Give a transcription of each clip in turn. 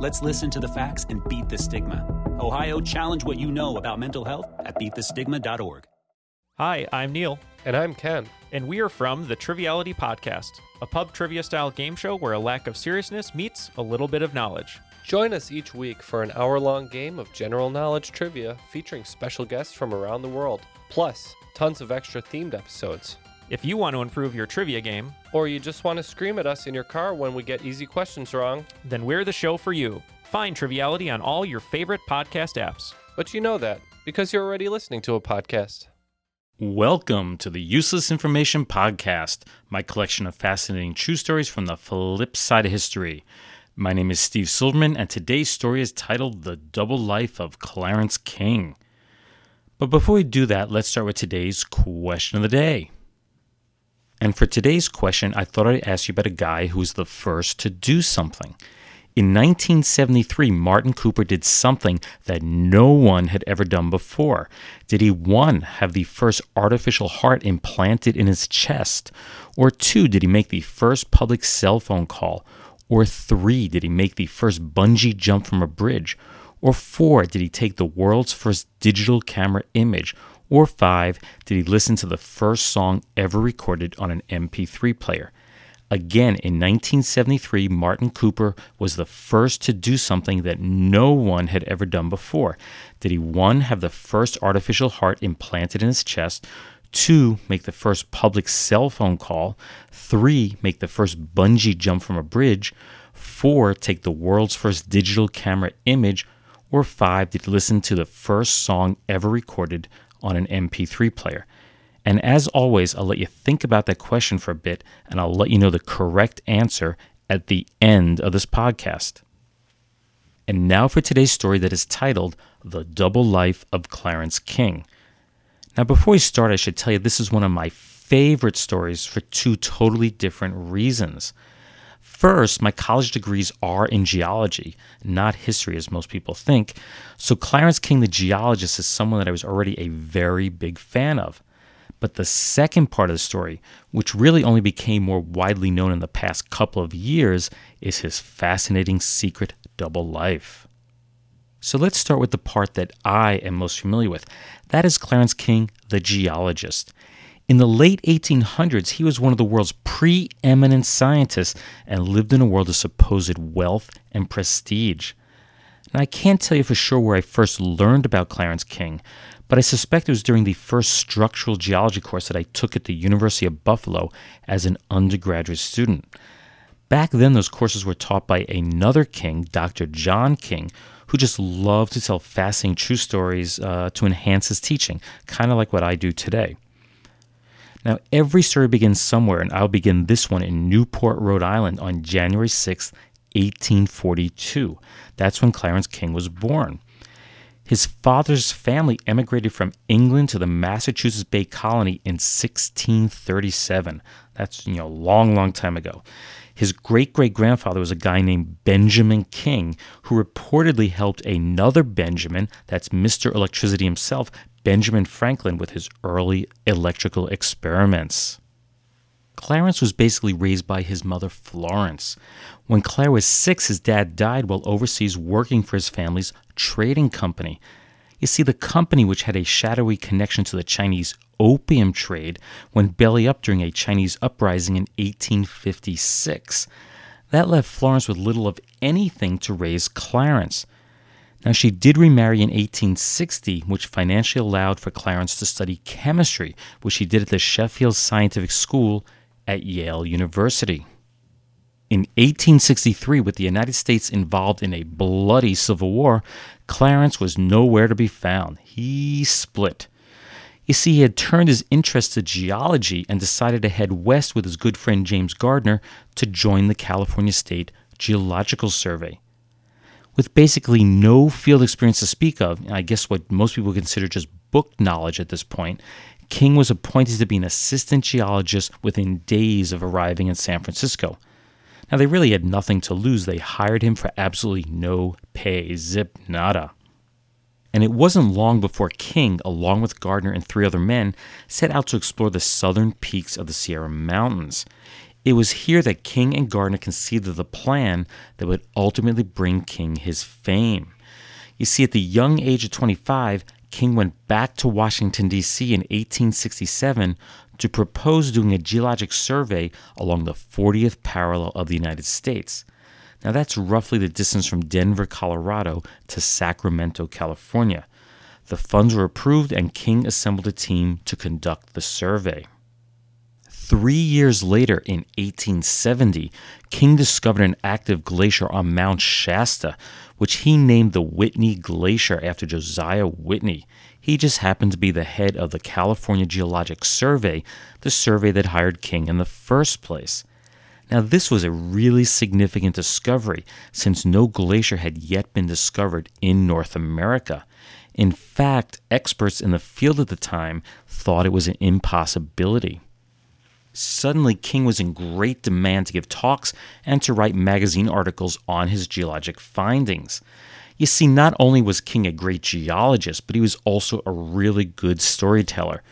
Let's listen to the facts and beat the stigma. Ohio, challenge what you know about mental health at beatthestigma.org. Hi, I'm Neil, And I'm Ken. and we are from the Triviality Podcast, a pub trivia style game show where a lack of seriousness meets a little bit of knowledge. Join us each week for an hour long game of general knowledge trivia featuring special guests from around the world, plus tons of extra themed episodes. If you want to improve your trivia game, Or you just want to scream at us in your car when we get easy questions wrong, then we're the show for you. Find Triviality on all your favorite podcast apps. but you know that because you're already listening to a podcast. Welcome to the Useless Information Podcast, my collection of fascinating true stories from the flip side of history. My name is Steve Silverman, and today's story is titled The Double Life of Clarence King. But before we do that, let's start with today's question of the day. And for today's question, I thought I'd ask you about a guy who was the first to do something. In 1973, Martin Cooper did something that no one had ever done before. Did he, one, have the first artificial heart implanted in his chest? Or two, did he make the first public cell phone call? Or three, did he make the first bungee jump from a bridge? Or four, did he take the world's first digital camera image? Or five, did he listen to the first song ever recorded on an MP3 player? Again, in 1973, Martin Cooper was the first to do something that no one had ever done before. Did he, one, have the first artificial heart implanted in his chest? Two, make the first public cell phone call? Three, make the first bungee jump from a bridge? Four, take the world's first digital camera image? Or five, did he listen to the first song ever recorded on an MP3 player? And as always, I'll let you think about that question for a bit and I'll let you know the correct answer at the end of this podcast. And now for today's story that is titled The Double Life of Clarence King. Now, before we start, I should tell you this is one of my favorite stories for two totally different reasons. First, my college degrees are in geology, not history as most people think. So, Clarence King, the geologist, is someone that I was already a very big fan of. But the second part of the story, which really only became more widely known in the past couple of years, is his fascinating secret double life. So let's start with the part that I am most familiar with. That is Clarence King, the geologist. In the late 1800s, he was one of the world's preeminent scientists and lived in a world of supposed wealth and prestige. Now, I can't tell you for sure where I first learned about Clarence King, but I suspect it was during the first structural geology course that I took at the University of Buffalo as an undergraduate student. Back then, those courses were taught by another King, Dr. John King, who just loved to tell fascinating true stories uh, to enhance his teaching, kind of like what I do today. Now, every story begins somewhere, and I'll begin this one in Newport, Rhode Island on January 6, 1842. That's when Clarence King was born. His father's family emigrated from England to the Massachusetts Bay Colony in 1637. That's, you know, a long, long time ago. His great great grandfather was a guy named Benjamin King, who reportedly helped another Benjamin, that's Mr. Electricity himself, Benjamin Franklin, with his early electrical experiments. Clarence was basically raised by his mother, Florence. When Claire was six, his dad died while overseas working for his family's trading company. You see, the company, which had a shadowy connection to the Chinese opium trade, went belly up during a Chinese uprising in 1856. That left Florence with little of anything to raise Clarence. Now, she did remarry in 1860, which financially allowed for Clarence to study chemistry, which he did at the Sheffield Scientific School at Yale University. In 1863, with the United States involved in a bloody civil war, Clarence was nowhere to be found. He split. You see, he had turned his interest to geology and decided to head west with his good friend James Gardner to join the California State Geological Survey. With basically no field experience to speak of, and I guess what most people consider just book knowledge at this point, King was appointed to be an assistant geologist within days of arriving in San Francisco. Now, they really had nothing to lose. They hired him for absolutely no pay, zip nada. And it wasn't long before King, along with Gardner and three other men, set out to explore the southern peaks of the Sierra Mountains. It was here that King and Gardner conceived of the plan that would ultimately bring King his fame. You see, at the young age of 25, King went back to Washington, D.C. in 1867 to propose doing a geologic survey along the 40th parallel of the United States. Now, that's roughly the distance from Denver, Colorado to Sacramento, California. The funds were approved, and King assembled a team to conduct the survey. Three years later, in 1870, King discovered an active glacier on Mount Shasta, which he named the Whitney Glacier after Josiah Whitney. He just happened to be the head of the California Geologic Survey, the survey that hired King in the first place. Now, this was a really significant discovery since no glacier had yet been discovered in North America. In fact, experts in the field at the time thought it was an impossibility. Suddenly, King was in great demand to give talks and to write magazine articles on his geologic findings. You see, not only was King a great geologist, but he was also a really good storyteller.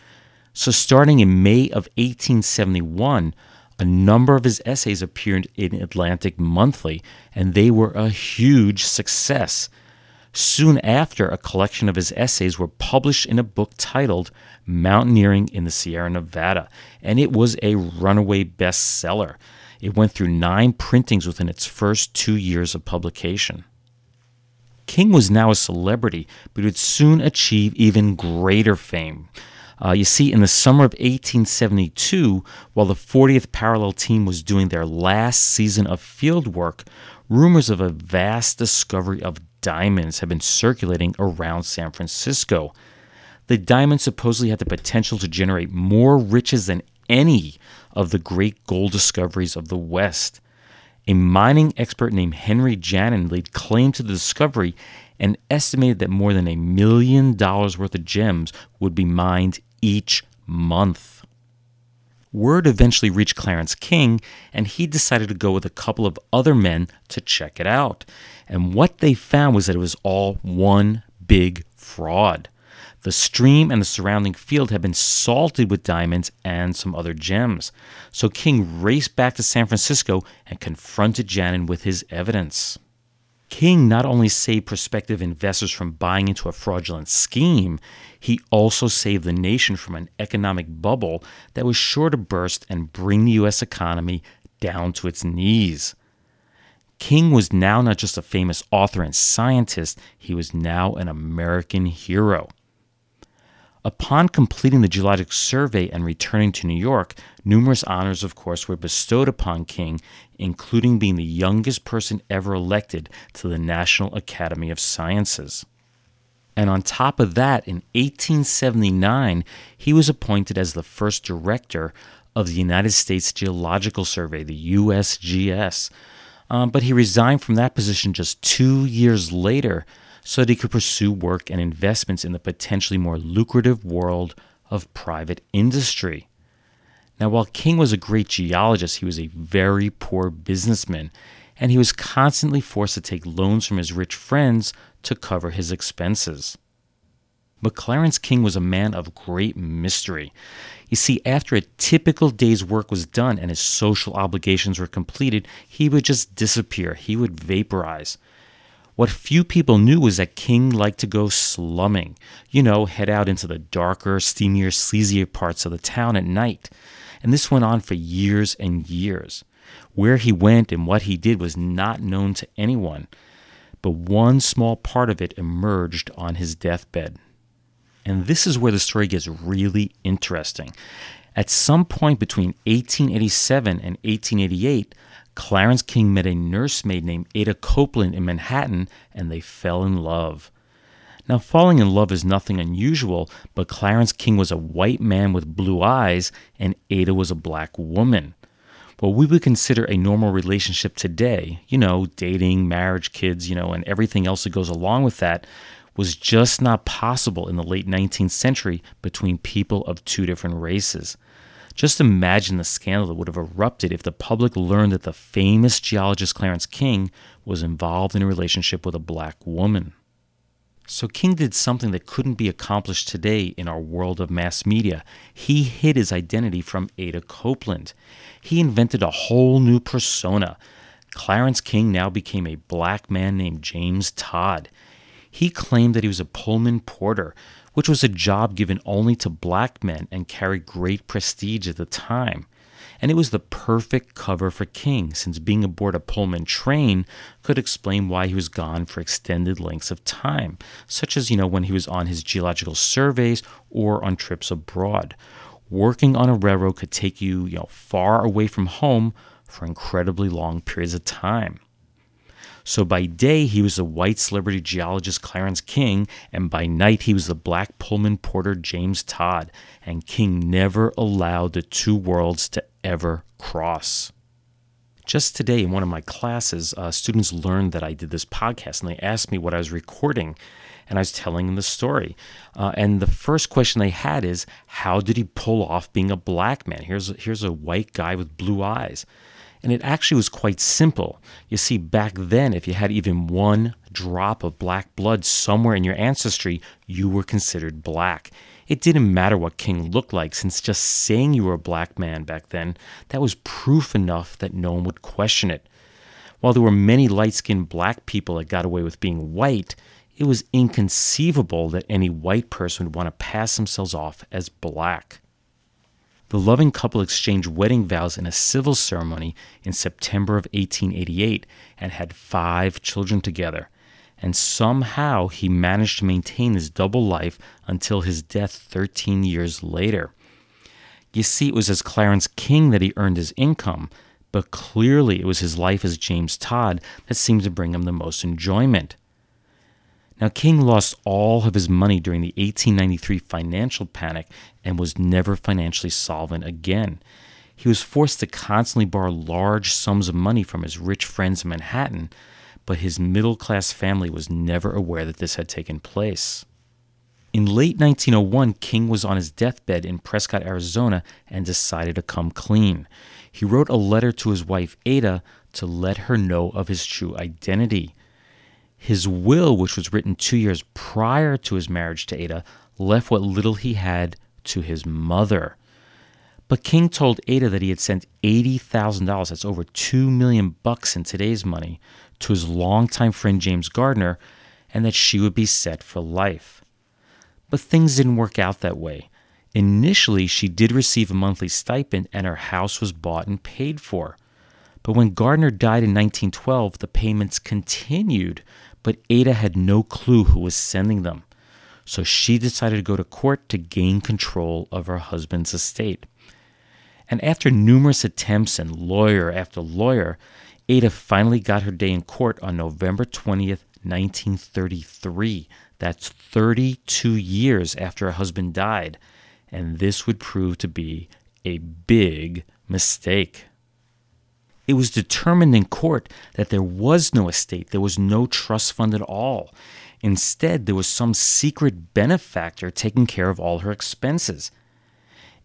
So, starting in May of 1871, a number of his essays appeared in Atlantic Monthly, and they were a huge success. Soon after, a collection of his essays were published in a book titled Mountaineering in the Sierra Nevada, and it was a runaway bestseller. It went through nine printings within its first two years of publication. King was now a celebrity, but would soon achieve even greater fame. Uh, you see, in the summer of 1872, while the 40th Parallel team was doing their last season of field work, rumors of a vast discovery of diamonds have been circulating around San Francisco. The diamond supposedly had the potential to generate more riches than any of the great gold discoveries of the West. A mining expert named Henry Janin laid claim to the discovery and estimated that more than a million dollars worth of gems would be mined each month. Word eventually reached Clarence King, and he decided to go with a couple of other men to check it out. And what they found was that it was all one big fraud. The stream and the surrounding field had been salted with diamonds and some other gems. So King raced back to San Francisco and confronted Janin with his evidence. King not only saved prospective investors from buying into a fraudulent scheme, he also saved the nation from an economic bubble that was sure to burst and bring the U.S. economy down to its knees. King was now not just a famous author and scientist, he was now an American hero. Upon completing the geologic survey and returning to New York, numerous honors, of course, were bestowed upon King, including being the youngest person ever elected to the National Academy of Sciences. And on top of that, in 1879, he was appointed as the first director of the United States Geological Survey, the USGS. Um, but he resigned from that position just two years later so that he could pursue work and investments in the potentially more lucrative world of private industry. Now, while King was a great geologist, he was a very poor businessman, and he was constantly forced to take loans from his rich friends to cover his expenses. But Clarence King was a man of great mystery. You see, after a typical day's work was done and his social obligations were completed, he would just disappear. He would vaporize. What few people knew was that King liked to go slumming, you know, head out into the darker, steamier, sleazier parts of the town at night. And this went on for years and years. Where he went and what he did was not known to anyone, but one small part of it emerged on his deathbed. And this is where the story gets really interesting. At some point between 1887 and 1888, Clarence King met a nursemaid named Ada Copeland in Manhattan and they fell in love. Now, falling in love is nothing unusual, but Clarence King was a white man with blue eyes and Ada was a black woman. what we would consider a normal relationship today, you know, dating, marriage, kids, you know, and everything else that goes along with that, was just not possible in the late 19th century between people of two different races. Just imagine the scandal that would have erupted if the public learned that the famous geologist Clarence King was involved in a relationship with a black woman. So King did something that couldn't be accomplished today in our world of mass media. He hid his identity from Ada Copeland. He invented a whole new persona. Clarence King now became a black man named James Todd. He claimed that he was a Pullman porter, which was a job given only to black men and carried great prestige at the time. And it was the perfect cover for King, since being aboard a Pullman train could explain why he was gone for extended lengths of time, such as, you know, when he was on his geological surveys or on trips abroad. Working on a railroad could take you, you know, far away from home for incredibly long periods of time. So by day, he was the white celebrity geologist Clarence King, and by night, he was the black Pullman porter James Todd. And King never allowed the two worlds to ever cross. Just today, in one of my classes, uh, students learned that I did this podcast, and they asked me what I was recording, and I was telling them the story. Uh, and the first question they had is, "How did he pull off being a black man? Here's here's a white guy with blue eyes." And it actually was quite simple. You see, back then, if you had even one drop of black blood somewhere in your ancestry, you were considered black. It didn't matter what King looked like, since just saying you were a black man back then, that was proof enough that no one would question it. While there were many light skinned black people that got away with being white, it was inconceivable that any white person would want to pass themselves off as black. The loving couple exchanged wedding vows in a civil ceremony in September of 1888 and had five children together. And somehow he managed to maintain his double life until his death 13 years later. You see, it was as Clarence King that he earned his income, but clearly it was his life as James Todd that seemed to bring him the most enjoyment. Now, King lost all of his money during the 1893 financial panic and was never financially solvent again. He was forced to constantly borrow large sums of money from his rich friends in Manhattan, but his middle class family was never aware that this had taken place. In late 1901, King was on his deathbed in Prescott, Arizona, and decided to come clean. He wrote a letter to his wife, Ada, to let her know of his true identity. His will, which was written two years prior to his marriage to Ada, left what little he had to his mother. But King told Ada that he had sent $80,000, that's over 2 million bucks in today's money, to his longtime friend James Gardner and that she would be set for life. But things didn't work out that way. Initially, she did receive a monthly stipend and her house was bought and paid for. But when Gardner died in 1912, the payments continued but Ada had no clue who was sending them. So she decided to go to court to gain control of her husband's estate. And after numerous attempts and lawyer after lawyer, Ada finally got her day in court on November 20th, 1933. That's 32 years after her husband died. And this would prove to be a big mistake. It was determined in court that there was no estate, there was no trust fund at all. Instead, there was some secret benefactor taking care of all her expenses.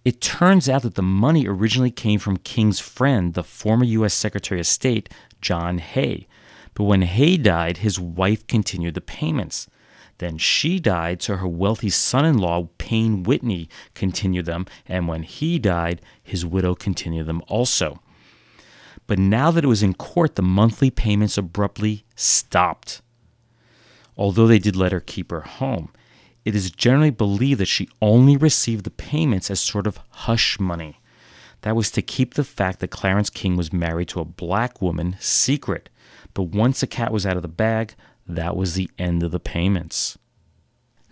It turns out that the money originally came from King's friend, the former U.S. Secretary of State, John Hay. But when Hay died, his wife continued the payments. Then she died, so her wealthy son in law, Payne Whitney, continued them, and when he died, his widow continued them also. But now that it was in court, the monthly payments abruptly stopped. Although they did let her keep her home, it is generally believed that she only received the payments as sort of hush money. That was to keep the fact that Clarence King was married to a black woman secret. But once the cat was out of the bag, that was the end of the payments.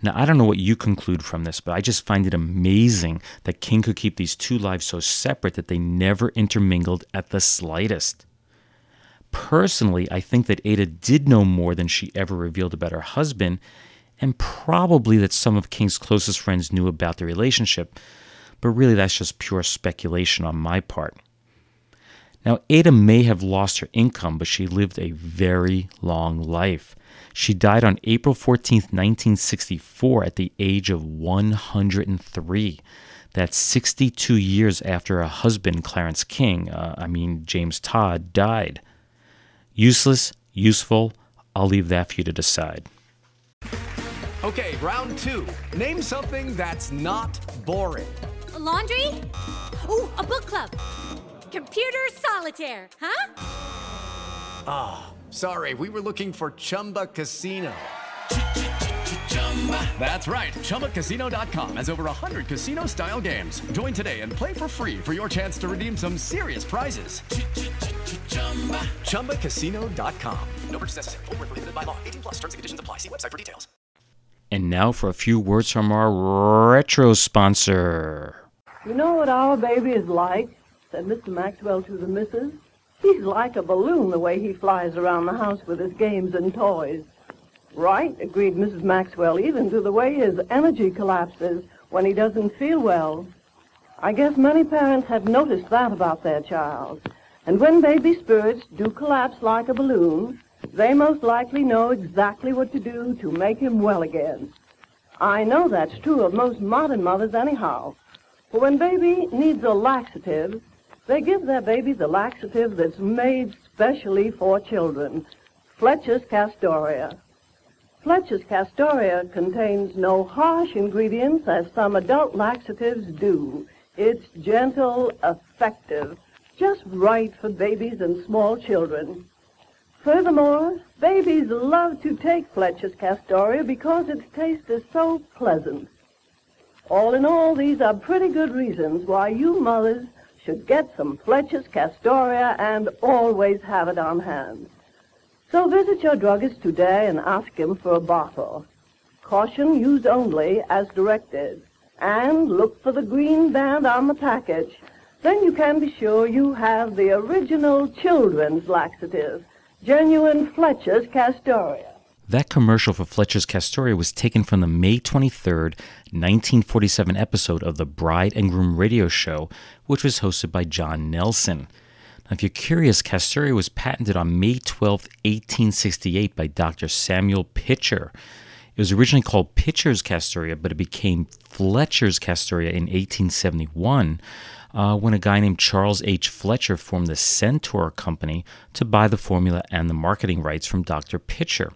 Now, I don't know what you conclude from this, but I just find it amazing that King could keep these two lives so separate that they never intermingled at the slightest. Personally, I think that Ada did know more than she ever revealed about her husband, and probably that some of King's closest friends knew about the relationship, but really that's just pure speculation on my part. Now, Ada may have lost her income, but she lived a very long life. She died on April 14, 1964, at the age of 103. That's 62 years after her husband, Clarence King, uh, I mean, James Todd, died. Useless, useful, I'll leave that for you to decide. Okay, round two. Name something that's not boring. A laundry? Ooh, a book club. Computer solitaire, huh? Ah, oh, sorry, we were looking for Chumba Casino. That's right. ChumbaCasino.com has over 100 casino style games. Join today and play for free for your chance to redeem some serious prizes. ChumbaCasino.com. No purchase necessary. Full prohibited by law. 18 plus terms and conditions apply. See website for details. And now for a few words from our retro sponsor. You know what our baby is like? said Mr. Maxwell to the missus. He's like a balloon the way he flies around the house with his games and toys. Right, agreed Mrs. Maxwell, even to the way his energy collapses when he doesn't feel well. I guess many parents have noticed that about their child. And when baby spirits do collapse like a balloon, they most likely know exactly what to do to make him well again. I know that's true of most modern mothers anyhow. For when baby needs a laxative, they give their babies the laxative that's made specially for children, Fletcher's Castoria. Fletcher's Castoria contains no harsh ingredients as some adult laxatives do. It's gentle, effective, just right for babies and small children. Furthermore, babies love to take Fletcher's Castoria because its taste is so pleasant. All in all, these are pretty good reasons why you mothers should get some Fletcher's Castoria and always have it on hand. So visit your druggist today and ask him for a bottle. Caution used only as directed. And look for the green band on the package. Then you can be sure you have the original children's laxative, genuine Fletcher's Castoria. That commercial for Fletcher's Castoria was taken from the May 23rd, 1947 episode of the Bride and Groom radio show, which was hosted by John Nelson. Now, if you're curious, Castoria was patented on May 12, 1868 by Dr. Samuel Pitcher. It was originally called Pitcher's Castoria, but it became Fletcher's Castoria in 1871 uh, when a guy named Charles H. Fletcher formed the Centaur Company to buy the formula and the marketing rights from Dr. Pitcher.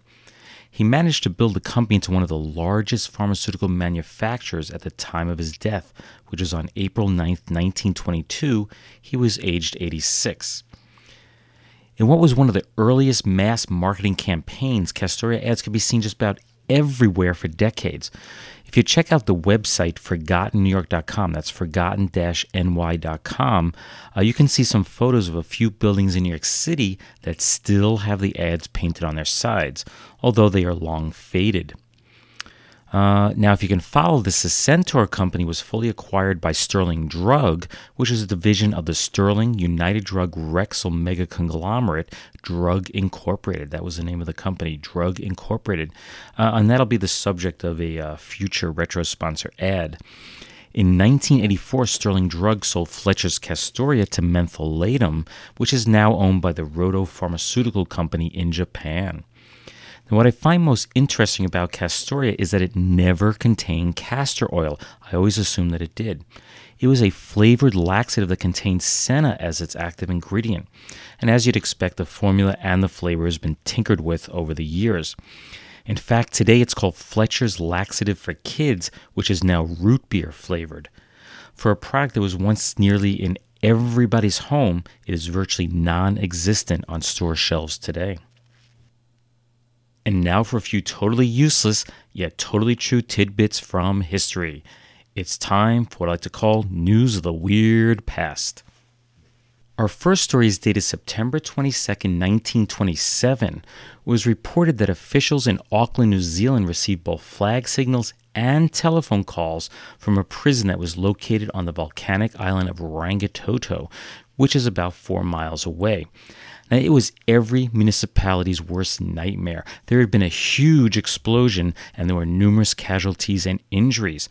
He managed to build the company into one of the largest pharmaceutical manufacturers at the time of his death, which was on April 9, 1922. He was aged 86. In what was one of the earliest mass marketing campaigns, Castoria ads could be seen just about everywhere for decades. If you check out the website forgottennewyork.com, that's forgotten-ny.com, uh, you can see some photos of a few buildings in New York City that still have the ads painted on their sides, although they are long faded. Uh, now, if you can follow this, the Centaur Company was fully acquired by Sterling Drug, which is a division of the Sterling United Drug Rexall mega conglomerate, Drug Incorporated. That was the name of the company, Drug Incorporated. Uh, and that'll be the subject of a uh, future retro sponsor ad. In 1984, Sterling Drug sold Fletcher's Castoria to Mentholatum, which is now owned by the Rohto Pharmaceutical Company in Japan. And what I find most interesting about Castoria is that it never contained castor oil. I always assumed that it did. It was a flavored laxative that contained senna as its active ingredient. And as you'd expect, the formula and the flavor has been tinkered with over the years. In fact, today it's called Fletcher's Laxative for Kids, which is now root beer flavored. For a product that was once nearly in everybody's home, it is virtually non existent on store shelves today. And now for a few totally useless yet totally true tidbits from history. It's time for what I like to call News of the Weird Past. Our first story is dated September 22, 1927. It was reported that officials in Auckland, New Zealand received both flag signals and telephone calls from a prison that was located on the volcanic island of Rangitoto, which is about four miles away. Now, it was every municipality's worst nightmare. There had been a huge explosion and there were numerous casualties and injuries.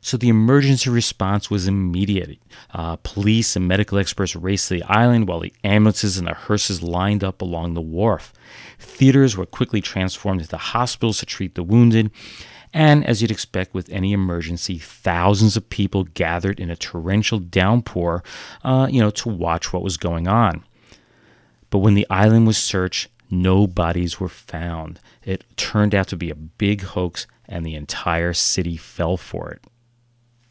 So the emergency response was immediate. Uh, police and medical experts raced to the island while the ambulances and the hearses lined up along the wharf. Theaters were quickly transformed into hospitals to treat the wounded. And as you'd expect with any emergency, thousands of people gathered in a torrential downpour, uh, you know, to watch what was going on. But when the island was searched, no bodies were found. It turned out to be a big hoax, and the entire city fell for it.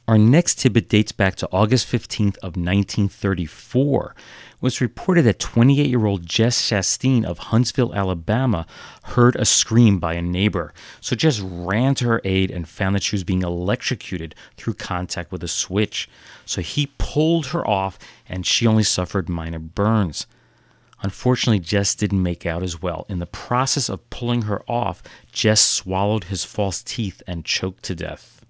Our next tidbit dates back to August 15th of 1934. It was reported that 28-year-old Jess Chastain of Huntsville, Alabama, heard a scream by a neighbor. So Jess ran to her aid and found that she was being electrocuted through contact with a switch. So he pulled her off and she only suffered minor burns. Unfortunately, Jess didn't make out as well. In the process of pulling her off, Jess swallowed his false teeth and choked to death.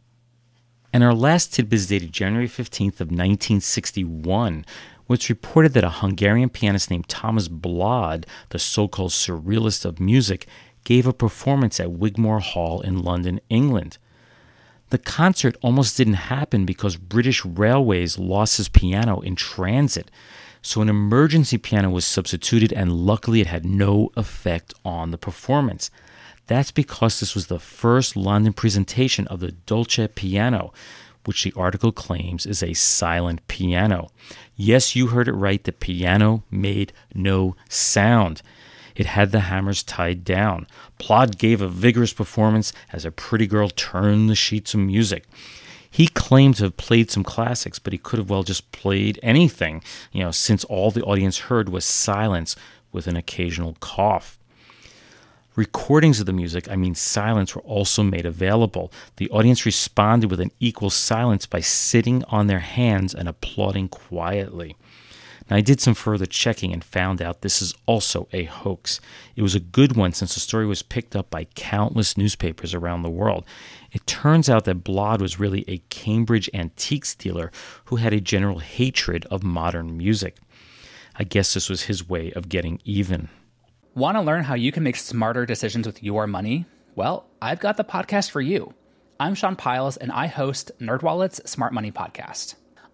And our last tidbit is dated January 15th of 1961, which reported that a Hungarian pianist named Thomas Blod, the so-called surrealist of music, gave a performance at Wigmore Hall in London, England. The concert almost didn't happen because British Railways lost his piano in transit. So an emergency piano was substituted, and luckily it had no effect on the performance. That's because this was the first London presentation of the Dolce piano, which the article claims is a silent piano. Yes, you heard it right, the piano made no sound. It had the hammers tied down. Plod gave a vigorous performance as a pretty girl turned the sheets of music. He claimed to have played some classics, but he could have well just played anything, you know, since all the audience heard was silence with an occasional cough. Recordings of the music, I mean silence, were also made available. The audience responded with an equal silence by sitting on their hands and applauding quietly. Now, I did some further checking and found out this is also a hoax. It was a good one since the story was picked up by countless newspapers around the world. It turns out that Blad was really a Cambridge antiques dealer who had a general hatred of modern music. I guess this was his way of getting even. Want to learn how you can make smarter decisions with your money? Well, I've got the podcast for you. I'm Sean Pyles, and I host NerdWallet's Smart Money Podcast.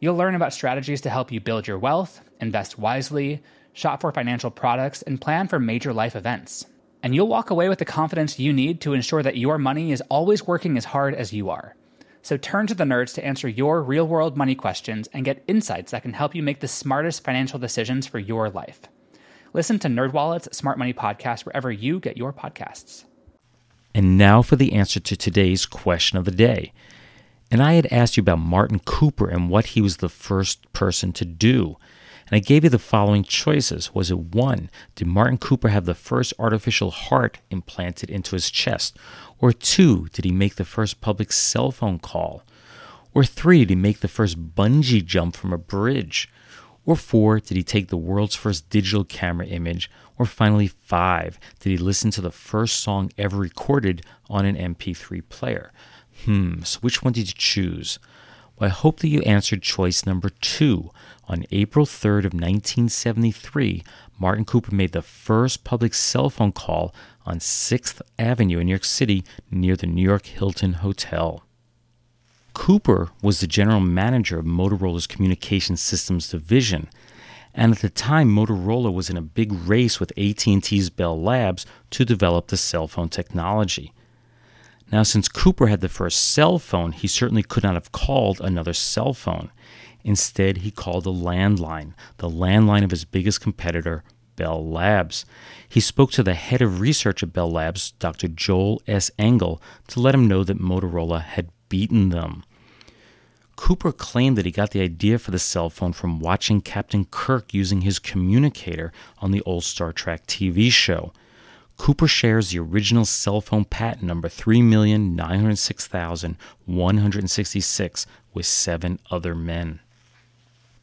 You'll learn about strategies to help you build your wealth, invest wisely, shop for financial products, and plan for major life events. And you'll walk away with the confidence you need to ensure that your money is always working as hard as you are. So turn to the nerds to answer your real world money questions and get insights that can help you make the smartest financial decisions for your life. Listen to NerdWallet's Smart Money Podcast wherever you get your podcasts. And now for the answer to today's question of the day. And I had asked you about Martin Cooper and what he was the first person to do. And I gave you the following choices. Was it one, did Martin Cooper have the first artificial heart implanted into his chest? Or two, did he make the first public cell phone call? Or three, did he make the first bungee jump from a bridge? Or four, did he take the world's first digital camera image? Or finally, five, did he listen to the first song ever recorded on an MP3 player? Hmm, so which one did you choose? Well, I hope that you answered choice number two. On April 3rd of 1973, Martin Cooper made the first public cell phone call on 6th Avenue in New York City near the New York Hilton Hotel. Cooper was the general manager of Motorola's Communication Systems division, and at the time Motorola was in a big race with AT&T's Bell Labs to develop the cell phone technology. Now, since Cooper had the first cell phone, he certainly could not have called another cell phone. Instead, he called a landline, the landline of his biggest competitor, Bell Labs. He spoke to the head of research at Bell Labs, Dr. Joel S. Engel, to let him know that Motorola had beaten them. Cooper claimed that he got the idea for the cell phone from watching Captain Kirk using his communicator on the old Star Trek TV show. Cooper shares the original cell phone patent number 3,906,166 with seven other men.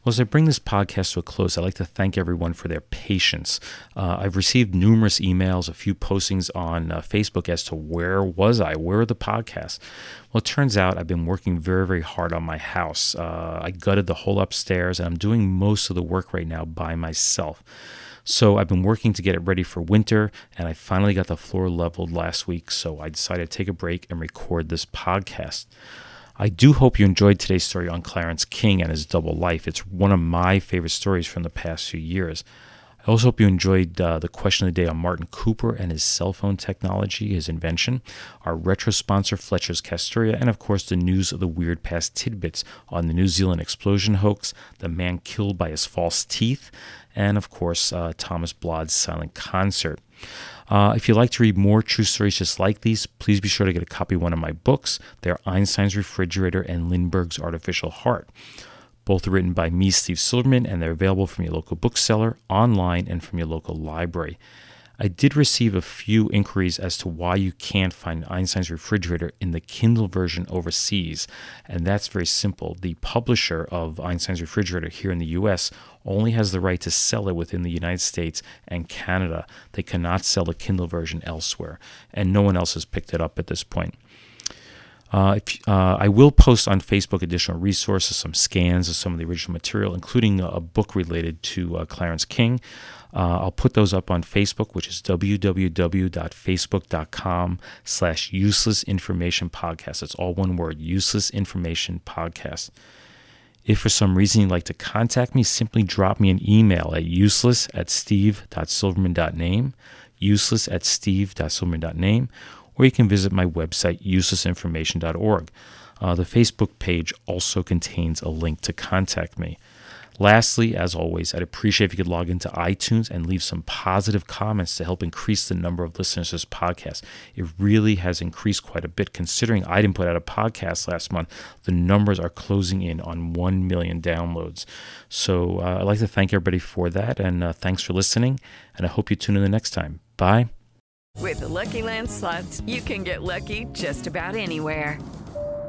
Well, as I bring this podcast to a close, I'd like to thank everyone for their patience. Uh, I've received numerous emails, a few postings on uh, Facebook as to where was I? Where are the podcasts? Well, it turns out I've been working very, very hard on my house. Uh, I gutted the whole upstairs, and I'm doing most of the work right now by myself. So I've been working to get it ready for winter, and I finally got the floor leveled last week. So I decided to take a break and record this podcast. I do hope you enjoyed today's story on Clarence King and his double life. It's one of my favorite stories from the past few years. I also hope you enjoyed uh, the question of the day on Martin Cooper and his cell phone technology, his invention, our retro sponsor Fletcher's Castoria, and of course the news of the weird past tidbits on the New Zealand explosion hoax, the man killed by his false teeth, and of course uh, Thomas Blood's silent concert. Uh, if you'd like to read more true stories just like these, please be sure to get a copy of one of my books. They're Einstein's Refrigerator and Lindbergh's Artificial Heart. Both are written by me, Steve Silverman, and they're available from your local bookseller, online, and from your local library. I did receive a few inquiries as to why you can't find Einstein's Refrigerator in the Kindle version overseas, and that's very simple. The publisher of Einstein's Refrigerator here in the US only has the right to sell it within the United States and Canada. They cannot sell the Kindle version elsewhere, and no one else has picked it up at this point. Uh, if, uh, I will post on Facebook additional resources, some scans of some of the original material, including a, a book related to uh, Clarence King. Uh, I'll put those up on Facebook, which is www.facebook.com slash useless information podcast. It's all one word, useless information podcast. If for some reason you'd like to contact me, simply drop me an email at useless at steve.silverman.name, useless at steve.silverman.name, or you can visit my website, uselessinformation.org. Uh, the Facebook page also contains a link to contact me. Lastly, as always, I'd appreciate if you could log into iTunes and leave some positive comments to help increase the number of listeners to this podcast. It really has increased quite a bit considering I didn't put out a podcast last month. The numbers are closing in on 1 million downloads. So uh, I'd like to thank everybody for that, and uh, thanks for listening, and I hope you tune in the next time. Bye. With the Lucky Land slots, you can get lucky just about anywhere.